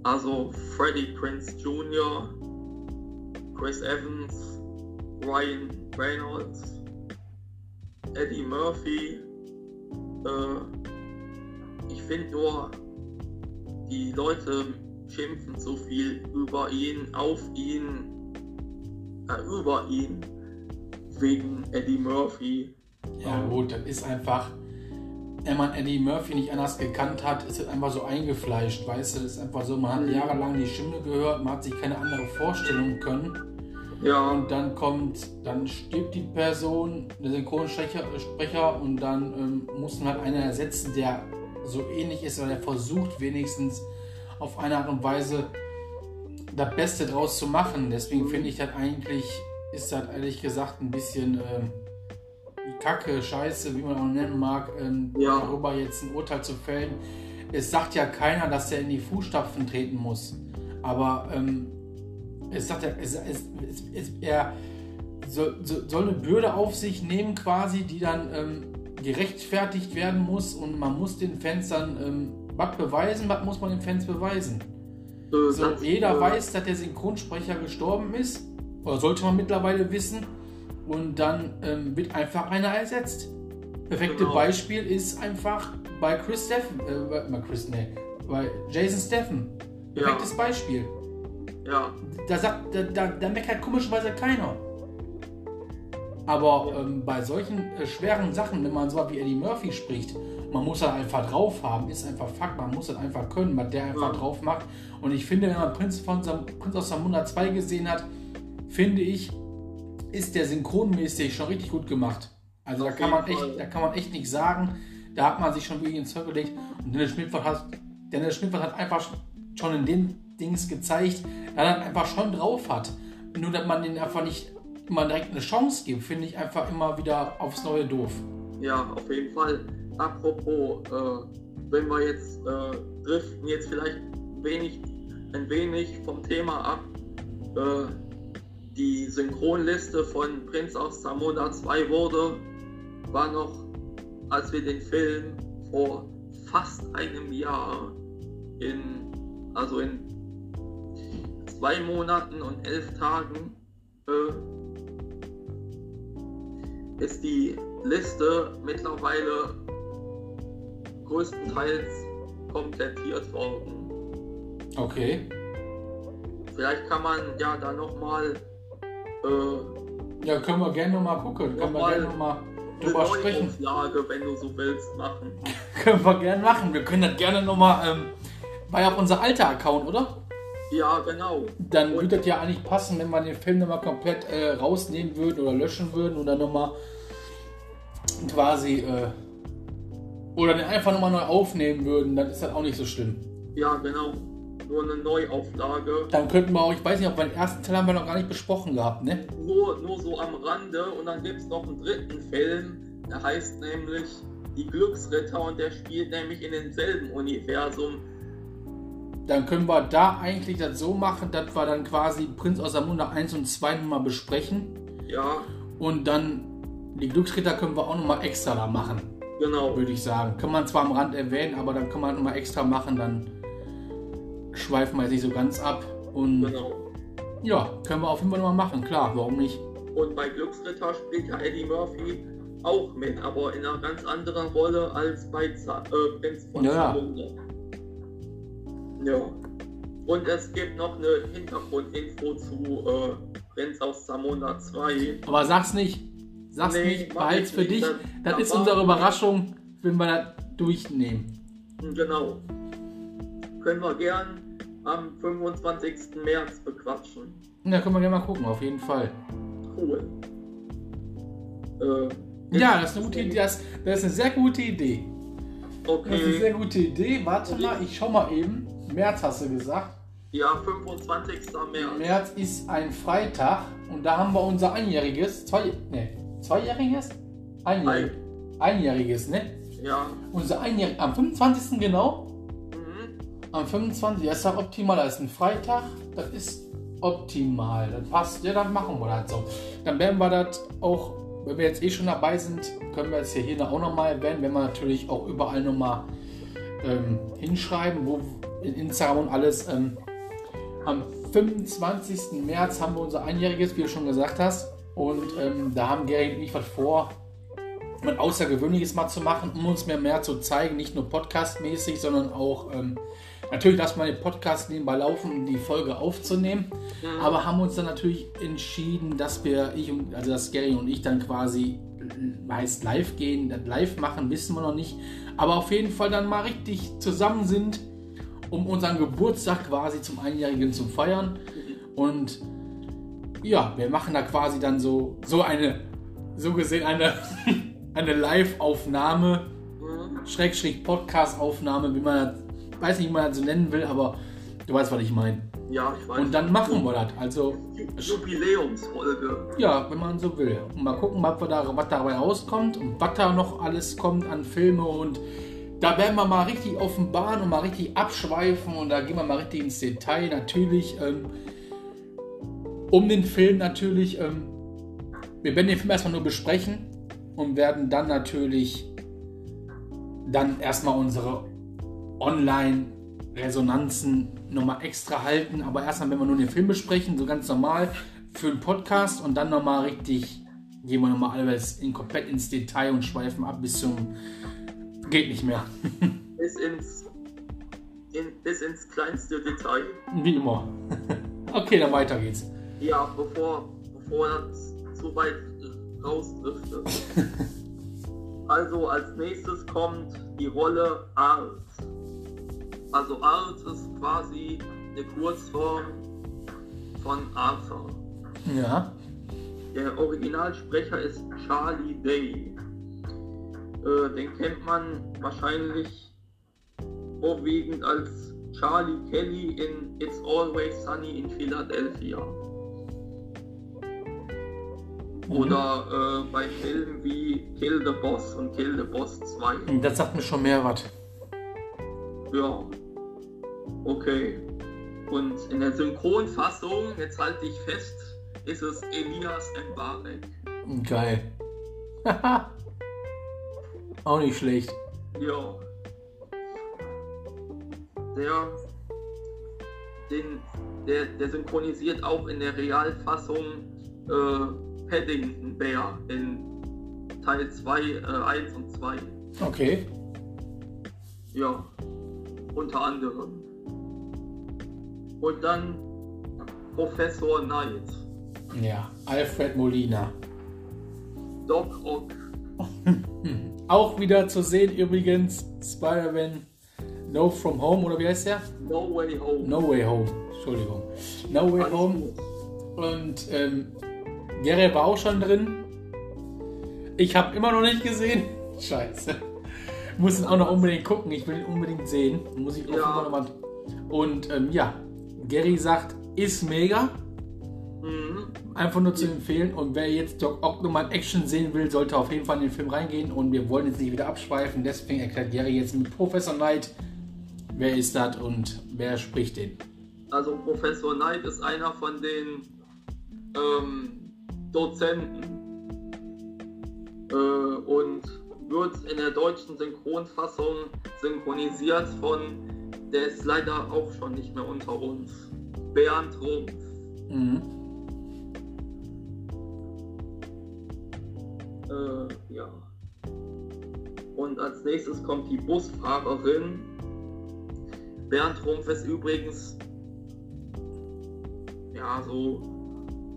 also Freddie Prince Jr., Chris Evans, Ryan Reynolds, Eddie Murphy. Äh, ich finde nur, die Leute schimpfen zu viel über ihn, auf ihn, äh, über ihn, wegen Eddie Murphy. Ja gut, das ist einfach, wenn man Eddie Murphy nicht anders gekannt hat, ist es einfach so eingefleischt, weißt du, das ist einfach so, man hat Mhm. jahrelang die Stimme gehört, man hat sich keine andere Vorstellung können Ja, und dann kommt, dann stirbt die Person, der Synchronsprecher Sprecher, und dann ähm, muss man halt einen ersetzen, der so ähnlich ist, oder der versucht wenigstens auf eine Art und Weise das Beste draus zu machen. Deswegen finde ich das eigentlich, ist das ehrlich gesagt ein bisschen ähm, Kacke, Scheiße, wie man auch nennen mag, ähm, Ja. darüber jetzt ein Urteil zu fällen. Es sagt ja keiner, dass er in die Fußstapfen treten muss. Aber ähm, es sagt ja, es, es, es, er soll, so- soll eine Bürde auf sich nehmen, quasi, die dann ähm, gerechtfertigt werden muss und man muss den Fans dann ähm, was beweisen, was muss man den Fans beweisen. äh, So, jeder äh, weiß, dass der Synchronsprecher gestorben ist, oder sollte man mittlerweile wissen, und dann ähm, wird einfach einer ersetzt. Perfekte Genau. Beispiel ist einfach bei Chris Steffen, äh, bei, Chris, nee, bei Jason Steffen. Ja. Perfektes Beispiel. Ja, Da, sagt, da, da, da meckert komischerweise keiner. Aber Ja. ähm, bei solchen äh, schweren Sachen, wenn man so wie Eddie Murphy spricht, man muss das einfach drauf haben, ist einfach Fakt, man muss das einfach können, was der einfach Ja. drauf macht. Und ich finde, wenn man Prinz, von, Prinz aus Samunda 2 gesehen hat, finde ich, ist der synchronmäßig schon richtig gut gemacht. Also da kann, man Fall. echt, da kann man echt nichts sagen. Da hat man sich schon wirklich ins Zeug gelegt. Und Dennis Schmidtwart hat, Dennis Schmidtwart hat einfach schon in den Dings gezeigt, dass er einfach schon drauf hat. Nur, dass man den einfach nicht immer direkt eine Chance gibt, finde ich einfach immer wieder aufs Neue doof. ja, auf jeden Fall. Apropos, äh, wenn wir jetzt äh, driften jetzt vielleicht wenig, ein wenig vom Thema ab. Äh, die Synchronliste von Prinz aus Zamunda 2 wurde, war noch, als wir den Film vor fast einem Jahr in, also in zwei Monaten und elf Tagen äh, ist die Liste mittlerweile größtenteils komplettiert worden. Okay. Vielleicht kann man ja da nochmal äh, Ja, können wir gerne nochmal gucken. Können wir gerne nochmal drüber sprechen. Wenn du so willst, machen. Können wir gerne machen. Wir können das gerne nochmal. Ähm, war ja auch unser alter Account, oder? Ja, genau. Dann würde das ja eigentlich passen, wenn wir den Film nochmal komplett äh, rausnehmen würden oder löschen würden oder nochmal quasi. Äh, oder den einfach nochmal neu aufnehmen würden. Dann ist das auch nicht so schlimm. Ja, genau. Nur eine Neuauflage. Dann könnten wir auch, ich weiß nicht, ob wir den ersten Teil haben wir noch gar nicht besprochen gehabt, ne? Nur, nur so am Rande. Und dann gibt es noch einen dritten Film. Der heißt nämlich Die Glücksritter und der spielt nämlich in demselben Universum. Dann können wir da eigentlich das so machen, dass wir dann quasi Prinz aus der Munde 1 und 2 nochmal besprechen. Ja, Und dann die Glücksritter können wir auch nochmal extra da machen, genau. würde ich sagen. Kann man zwar am Rand erwähnen, aber dann kann man nochmal extra machen, dann schweifen wir jetzt nicht so ganz ab. Und Genau. ja, können wir auf jeden Fall nochmal machen, klar, warum nicht? Und bei Glücksritter spielt ja Eddie Murphy auch mit, aber in einer ganz anderen Rolle als bei Z äh, Prinz von Ja, ja. Und es gibt noch eine Hintergrundinfo zu äh, Prinz aus Zamunda 2. Aber sag's nicht, sag's Nee, nicht, behalt's für nicht. dich. Das- Das ist unsere Überraschung, wenn wir das durchnehmen. Genau. Können wir gern am 25. März bequatschen. Da können wir gerne mal gucken, auf jeden Fall. Cool. Äh, Ja, das ist eine gute Idee. Das, das ist eine sehr gute Idee. Das ist eine Okay. sehr gute Idee. Warte mal, ich schau mal eben. März hast du gesagt. Ja, 25. März. März ist ein Freitag und da haben wir unser einjähriges, zwei, nee, Zweijähriges? Einjähriges. Einjähriges, ne? Ja. Unser Einjähriges. Am 25. genau? Am 25. Das ist doch optimal. Das ist ein Freitag. Das ist optimal. Das passt. Ja, dann machen wir das so. Dann werden wir das auch, wenn wir jetzt eh schon dabei sind, können wir jetzt hier, hier auch nochmal erwähnen, wenn wir natürlich auch überall nochmal ähm, hinschreiben, wo in Instagram und alles. Ähm, am 25. März haben wir unser Einjähriges, wie du schon gesagt hast. Und ähm, da haben Gary und ich was vor, was Außergewöhnliches mal zu machen, um uns mehr, mehr zu zeigen. Nicht nur podcastmäßig, sondern auch ähm, natürlich lassen wir den Podcast nebenbei laufen, um die Folge aufzunehmen. Mhm. Aber haben uns dann natürlich entschieden, dass wir, ich und, also dass Gary und ich dann quasi heißt live gehen, das live machen, wissen wir noch nicht. Aber auf jeden Fall dann mal richtig zusammen sind, um unseren Geburtstag quasi zum Einjährigen zu feiern. Und ja, wir machen da quasi dann so, so eine, so gesehen eine, eine Live-Aufnahme. Schrägstrich Podcast-Aufnahme, wie man weiß nicht, wie man das so nennen will, aber du weißt, was ich meine. Ja, ich weiß. Und dann machen wir das. Also, Ju- Jubiläumsfolge. ja, wenn man so will. Und mal gucken, was, wir da, was dabei rauskommt und was da noch alles kommt an Filme und da werden wir mal richtig offenbaren und mal richtig abschweifen und da gehen wir mal richtig ins Detail. Natürlich ähm, um den Film natürlich. Ähm, wir werden den Film erstmal nur besprechen und werden dann natürlich dann erstmal unsere Online-Resonanzen nochmal extra halten. Aber erstmal, wenn wir nur den Film besprechen, so ganz normal für einen Podcast und dann nochmal richtig, gehen wir nochmal alles in, komplett ins Detail und schweifen ab bis zum geht nicht mehr. Bis ins, in, bis ins kleinste Detail. Wie immer. okay, dann weiter geht's. Ja, bevor, bevor das zu weit rausdriftet. also als nächstes kommt die Rolle Art. Also Art ist quasi eine Kurzform von Arthur. Ja. Der Originalsprecher ist Charlie Day. Äh, den kennt man wahrscheinlich vorwiegend als Charlie Kelly in It's Always Sunny in Philadelphia. Oder äh, bei Filmen wie Kill the Boss und Kill the Boss 2. Das sagt mir schon mehr was. Ja. Okay. Und in der Synchronfassung, jetzt halte ich fest, ist es Elias Mbarek. Geil. Auch nicht schlecht. Ja. Der, den, der, der synchronisiert auch in der Realfassung äh, Paddington Bear in Teil 2, äh, 1 und 2. Okay. Ja, unter anderem. Und dann Professor Knight, Ja, Alfred Molina. Doc Ock, Auch wieder zu sehen übrigens Spider-Man No From Home oder wie heißt der? No Way Home. No Way Home. Entschuldigung. No Way Alles Home. gut. Und ähm, Gerrit war auch schon drin. Ich habe immer noch nicht gesehen. Scheiße. Muss ihn auch noch unbedingt gucken. Ich will ihn unbedingt sehen. Muss ich Ja. Und ähm, ja, Gary sagt, ist mega. Mhm. Einfach nur zu empfehlen. Und wer jetzt Doc Ock nochmal Action sehen will, sollte auf jeden Fall in den Film reingehen. Und wir wollen jetzt nicht wieder abschweifen. Deswegen erklärt Gary jetzt mit Professor Knight, wer ist das und wer spricht den. Also Professor Knight ist einer von den ähm, Dozenten äh, und wird in der deutschen Synchronfassung synchronisiert von, der ist leider auch schon nicht mehr unter uns, Bernd Rumpf. Mhm. Äh, ja. Und als nächstes kommt die Busfahrerin. Bernd Rumpf ist übrigens ja so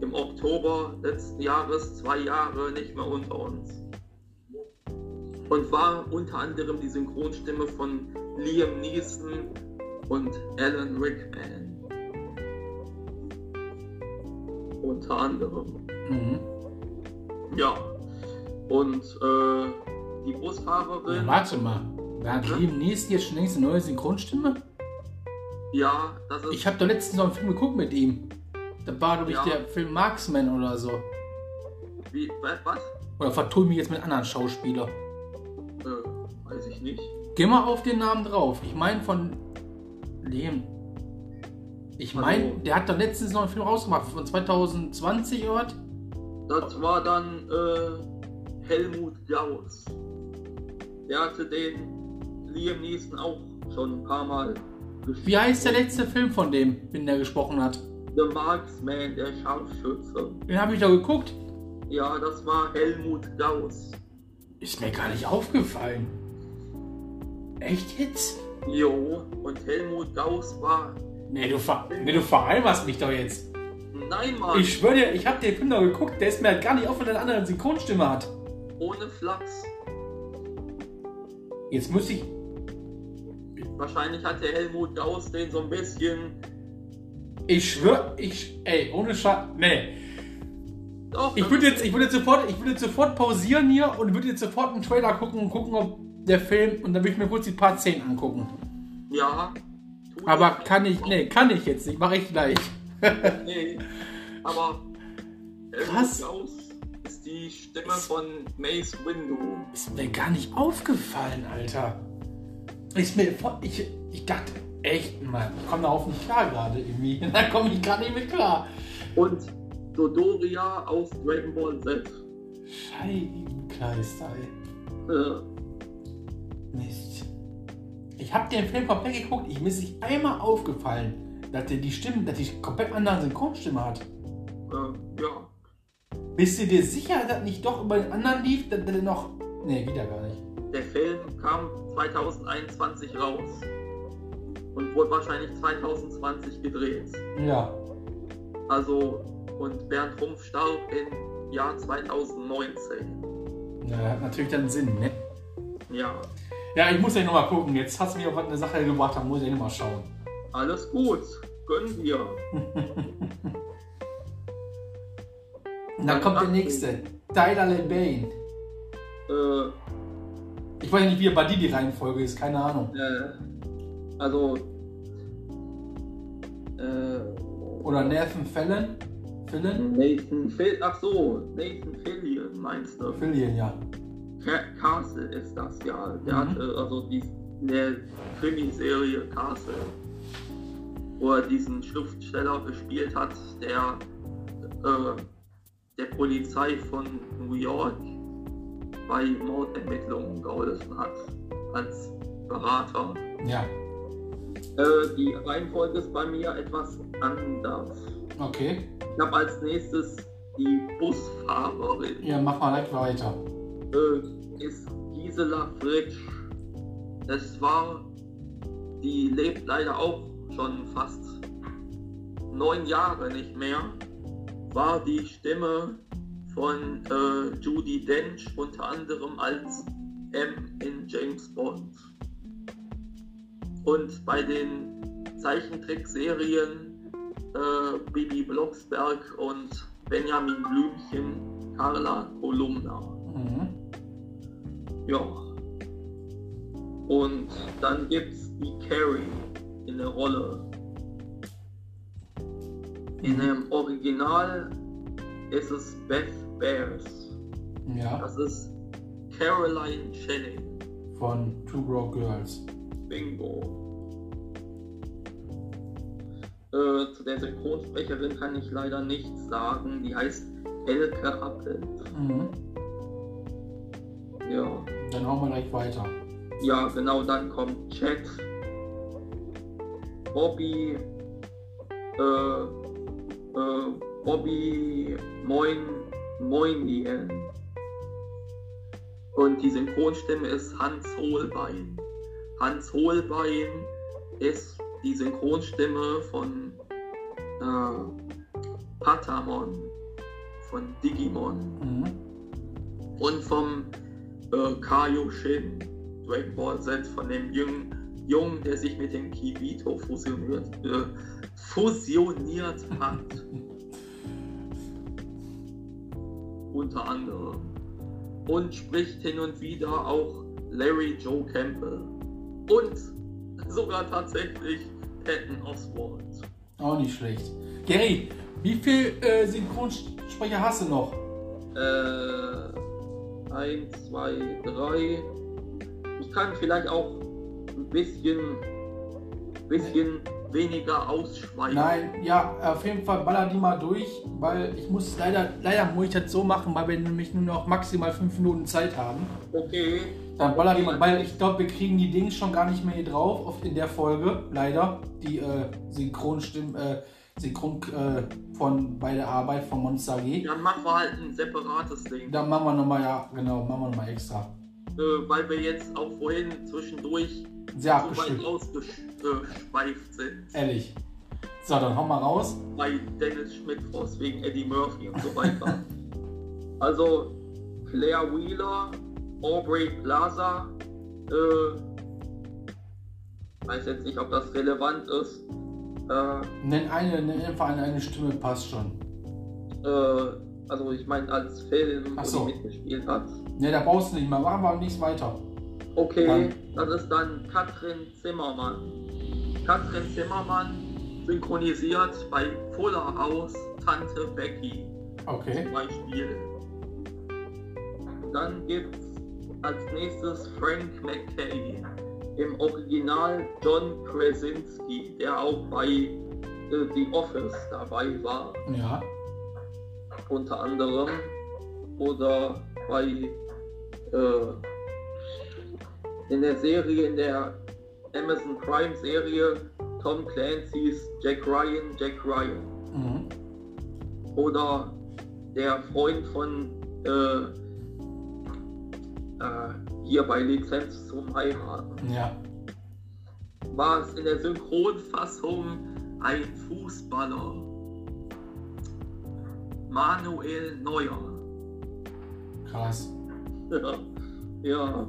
im Oktober letzten Jahres zwei Jahre nicht mehr unter uns. Und war unter anderem die Synchronstimme von Liam Neeson und Alan Rickman. Unter anderem. Mhm. Ja. Und äh, die Busfahrerin. Ja, warte mal. Wer hat Ja? Liam Neeson jetzt schon längst eine neue Synchronstimme? Ja, das ist. Ich habe doch letztens noch einen Film geguckt mit ihm. Da war, glaube ich, Ja. der Film Marksman oder so. Wie, wa- was? Oder vertue mich jetzt mit anderen Schauspielern? Äh, weiß ich nicht. Geh mal auf den Namen drauf. Ich meine von dem. Ich meine, der hat doch letztens noch einen Film rausgemacht, von 2020 oder was? Das war dann äh, Helmut Gauss. Der hatte den Liam Neeson auch schon ein paar Mal gespielt. Wie heißt der letzte Film von dem, wenn der gesprochen hat? The Marksman, der Scharfschütze. Den habe ich doch geguckt. Ja, das war Helmut Gauss. Ist mir gar nicht aufgefallen. Echt jetzt? Jo, und Helmut Gauss war. Nee, du, ver nee, du veralberst mich doch jetzt. Nein, Mann, Ich schwöre dir, ich habe den Film doch geguckt, der ist mir halt gar nicht auf, weil der eine andere Synchronstimme hat. ohne Flachs. Jetzt muss ich. Wahrscheinlich hat der Helmut Gauss den so ein bisschen. Ich schwöre, ich. Ey, ohne Scheiß. Nee. Doch, Ich würde jetzt, ich würde jetzt sofort, ich würde jetzt sofort pausieren hier und würde jetzt sofort einen Trailer gucken und gucken, ob der Film und dann würde ich mir kurz die Part 10 angucken. Ja. Aber kann ich, nee, kann ich jetzt nicht, mache ich gleich. Nee. Aber. Krass. Helmut Gauss ist die Stimme von Mace Windu. Ist mir gar nicht aufgefallen, Alter. Ist mir, voll- ich, ich dachte, echt, Mann, ich komme darauf nicht klar gerade irgendwie. Da komme ich gerade nicht mit klar. Und Dodoria aus Dragon Ball Z. Scheibenkleister, ey. Äh, Mist. Ich habe den Film komplett geguckt, ich mir ist nicht einmal aufgefallen, dass der die Stimme, dass die komplett andere Synchronstimme hat. äh, ja. Bist du dir sicher, dass nicht doch über den anderen lief, dass der noch. Nee, wieder gar nicht. Der Film kam 2021 raus. Und wurde wahrscheinlich 2020 gedreht. Ja. Also, und Bernd Rumpf starb im Jahr 2019. Ja, hat natürlich dann Sinn, ne? Ja, Ja, ich muss ja nochmal gucken. Jetzt hast du mir eine Sache gebracht, da muss ich nochmal schauen. alles gut. Gönnen wir. Und dann kommt der nächste. Tyler Labane. Äh, Ich weiß nicht, wie bei dir die Reihenfolge ist, keine Ahnung. äh, also, äh, Oder Nathan Fallon? Fallon? Nathan Fill, ach so, Nathan Fillion meinst du? Fillion, ja. Ca- Castle ist das ja. Der Mhm. hat äh, also die, der Krimiserie Castle, wo er diesen Schriftsteller gespielt hat, der äh, der Polizei von New York bei Mordermittlungen geholfen hat als Berater. Ja. Äh, die Reihenfolge ist bei mir etwas anders. Okay. Ich habe als nächstes die Busfahrerin. Ja, mach mal direkt weiter. Äh, ist Gisela Fritsch. Es war, die lebt leider auch schon fast neun Jahre nicht mehr, war die Stimme von äh, Judy Dench unter anderem als M in James Bond. Und bei den Zeichentrickserien äh, Bibi Blocksberg und Benjamin Blümchen Carla Kolumna. Mhm. Ja. Und dann gibt's die Carrie in der Rolle. In dem Original ist es Beth Bears. Ja. Das ist Caroline Channing. Von Two Broke Girls. Bingo. Äh, zu der Synchronsprecherin kann ich leider nichts sagen. Die heißt Elke Appelt. Mhm. Ja. Dann hauen wir gleich weiter. Ja, genau, dann kommt Chat, Bobby, äh, äh, Bobby Moin, Moinien. Und die Synchronstimme ist Hans Hohlbein. Hans Hohlbein ist die Synchronstimme von äh, Patamon, von Digimon Mhm. und vom äh, Kaioshin, Dragon Ball Z, von dem Jungen, Jungen der sich mit dem Kibito fusioniert, äh, fusioniert hat. Unter anderem. Und spricht hin und wieder auch Larry Joe Campbell. Und sogar tatsächlich Patton Oswalt. Auch nicht schlecht. Gary, wie viel äh, Synchronsprecher hast du noch? Äh, 1, 2, 3. Ich kann vielleicht auch ein bisschen, bisschen weniger ausschweifen. Nein, ja, auf jeden Fall baller die mal durch, weil ich muss leider, leider muss ich das so machen, weil wir nämlich nur noch maximal fünf Minuten Zeit haben. Okay. Dann baller die Okay. mal, weil ich glaube, wir kriegen die Dings schon gar nicht mehr hier drauf auf, in der Folge, leider. Die äh, Synchronstimmen, äh, Synchron äh, von bei der Arbeit von Monster AG. Dann machen wir halt ein separates Ding. Dann machen wir nochmal, ja, genau, machen wir nochmal extra. Äh, weil wir jetzt auch vorhin zwischendurch Sehr so weit ausgeschweift sind. ehrlich. So, dann hauen wir raus. Bei Dennis Schmidt-Frost wegen Eddie Murphy und so weiter. also Claire Wheeler, Aubrey Plaza, äh, weiß jetzt nicht, ob das relevant ist. Äh, Nenn eine, nenn einfach eine, eine Stimme, passt schon. äh, also ich meine als Film, Ach wo so. die mitgespielt hat. Ne, da brauchst du nicht mehr, machen wir nichts weiter. Okay, das ist dann Katrin Zimmermann. Katrin Zimmermann synchronisiert bei Fuller House Tante Becky Okay. zum Beispiel. Dann gibt's als nächstes Frank McKay. Im Original John Krasinski, der auch bei äh, The Office dabei war, Ja. unter anderem. Oder bei äh, in der Serie, in der Amazon Prime Serie Tom Clancy's Jack Ryan, Jack Ryan. Mhm. Oder der Freund von äh, hier bei Lizenz zum Heiraten. Ja. War es in der Synchronfassung ein Fußballer. Manuel Neuer. Krass. Ja. ja.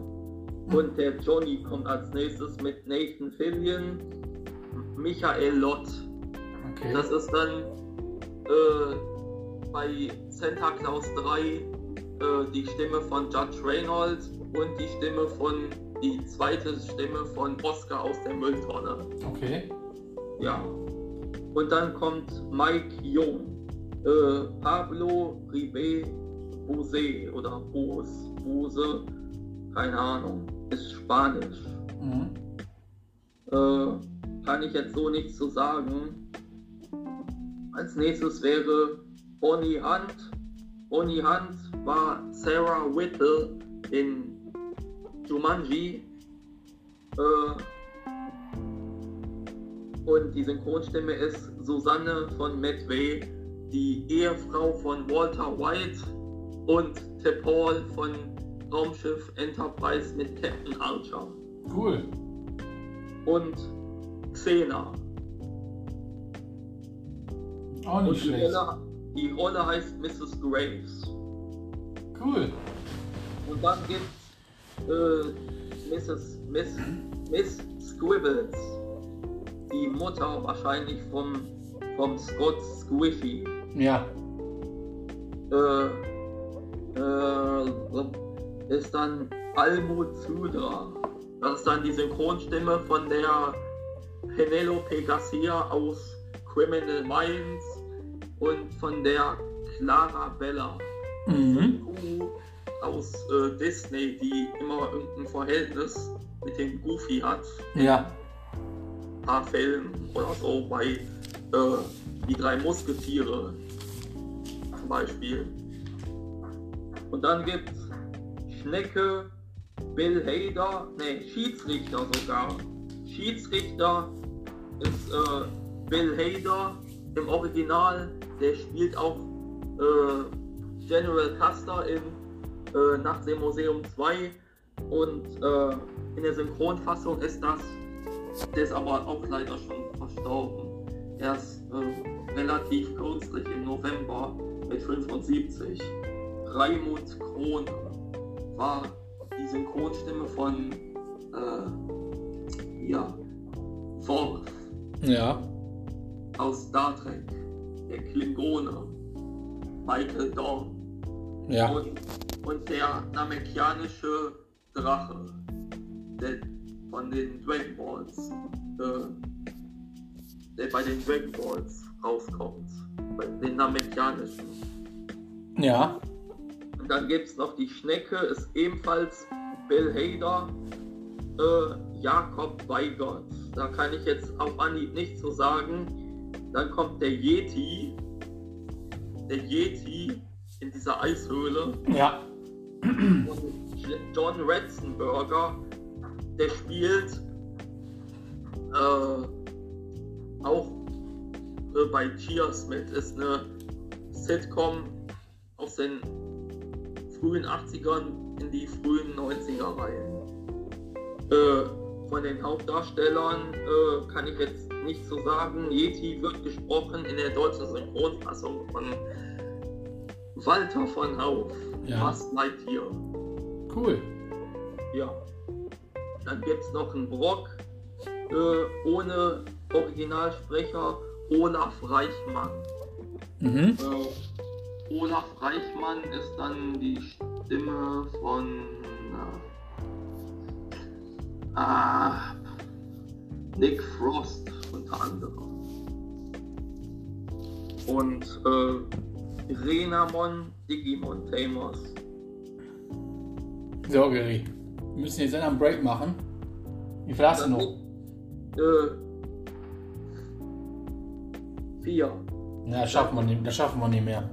Und der Johnny kommt als nächstes mit Nathan Fillion, Michael Lott. Okay. Das ist dann äh, bei Santa Claus 3 äh, die Stimme von Judge Reynolds und die Stimme von, die zweite Stimme von Oscar aus der Mülltonne. Okay. Ja. Und dann kommt Mike Jung, äh, Pablo Ribe Bose oder Bose, Bose, keine Ahnung, ist Spanisch. Mhm. Äh, kann ich jetzt so nichts zu sagen. Als nächstes wäre Bonnie Hunt. Bonnie Hunt war Sarah Whittle in Jumanji. Äh, und die Synchronstimme ist Susanne von Medway, die Ehefrau von Walter White und T'Pol von Raumschiff Enterprise mit Captain Archer Cool. und Xena. Auch Und nicht die schlecht. Rolle, die Rolle heißt Mrs. Graves. Cool. Und dann gibt's äh, Mrs. Miss, Miss Squibbles. Die Mutter wahrscheinlich vom, vom Scott Squishy. Ja. Äh, äh, ist dann Almut Zudra. Das ist dann die Synchronstimme von der Penelope Garcia aus Criminal Minds und von der Clara Bella Mhm. Aus äh, Disney, die immer irgendein Verhältnis mit dem Goofy hat. Ja. Ein paar Filmen oder so bei äh, Die drei Musketiere zum Beispiel. Und dann gibt's Schnecke, Bill Hader, ne, Schiedsrichter sogar. Schiedsrichter ist äh, Bill Hader im Original, der spielt auch äh, General Custer in äh, Nachts im Museum 2 und äh, in der Synchronfassung ist das, der ist aber auch leider schon verstorben. Er ist äh, relativ kürzlich im November mit 75. Raimund Krone war die Synchronstimme von äh, ja, Worf Ja. aus Star Trek, der Klingone, Michael Dorn. Ja. Und, und der namekianische Drache, der von den Dragon Balls, äh, der bei den Dragon Balls rauskommt. Bei den namekianischen. Ja. Dann gibt es noch die Schnecke, ist ebenfalls Bill Hader, äh, Jakob Weigert. Da kann ich jetzt auf Anhieb nichts zu sagen. Dann kommt der Yeti. Der Yeti in dieser Eishöhle. Ja. Und John Ratzenberger, der spielt äh, auch äh, bei Cheers mit. Ist eine Sitcom aus den frühen 80ern in die frühen 90er rein. Äh, von den Hauptdarstellern äh, kann ich jetzt nicht so sagen. Yeti wird gesprochen in der deutschen Synchronfassung von Walter von Hauf. Ja. Fast Lightyear. Cool. Ja. Dann gibt es noch einen Brock äh, ohne Originalsprecher Olaf Reichmann. Mhm. Äh, Olaf Reichmann ist dann die Stimme von äh, ah, Nick Frost unter anderem. Und äh, Renamon Digimon Tamers. So, Gary. Wir müssen jetzt einen Break machen. Wie viel hast du noch? Äh, vier. Ja, das schaffen wir nicht, das schaffen wir nicht mehr.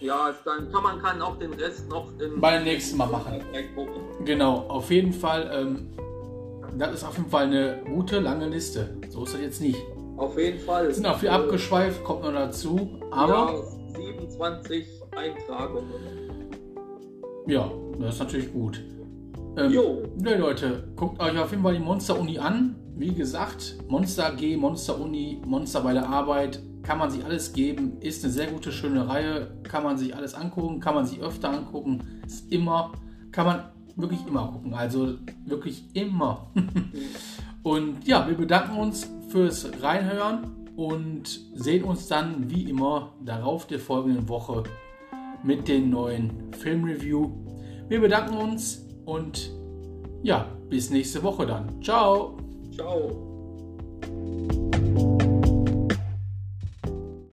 Ja, dann kann man kann auch den Rest noch in Beim nächsten Mal machen. Genau, auf jeden Fall. Ähm, das ist auf jeden Fall eine gute, lange Liste. So ist das jetzt nicht. Auf jeden Fall. Sind auch viel Äh, abgeschweift, kommt noch dazu. Aber ja, 27 Eintragungen. ja, das ist natürlich gut. Ähm, Jo. Ne, Leute, guckt euch auf jeden Fall die Monster Uni an. Wie gesagt, Monster AG, Monster Uni, Monster bei der Arbeit, kann man sich alles geben. Ist eine sehr gute, schöne Reihe. Kann man sich alles angucken, kann man sich öfter angucken. Ist immer, kann man wirklich immer gucken. Also wirklich immer. und ja, wir bedanken uns fürs Reinhören und sehen uns dann wie immer darauf der folgenden Woche mit den neuen Filmreview. Wir bedanken uns und ja, bis nächste Woche dann. Ciao. Ciao.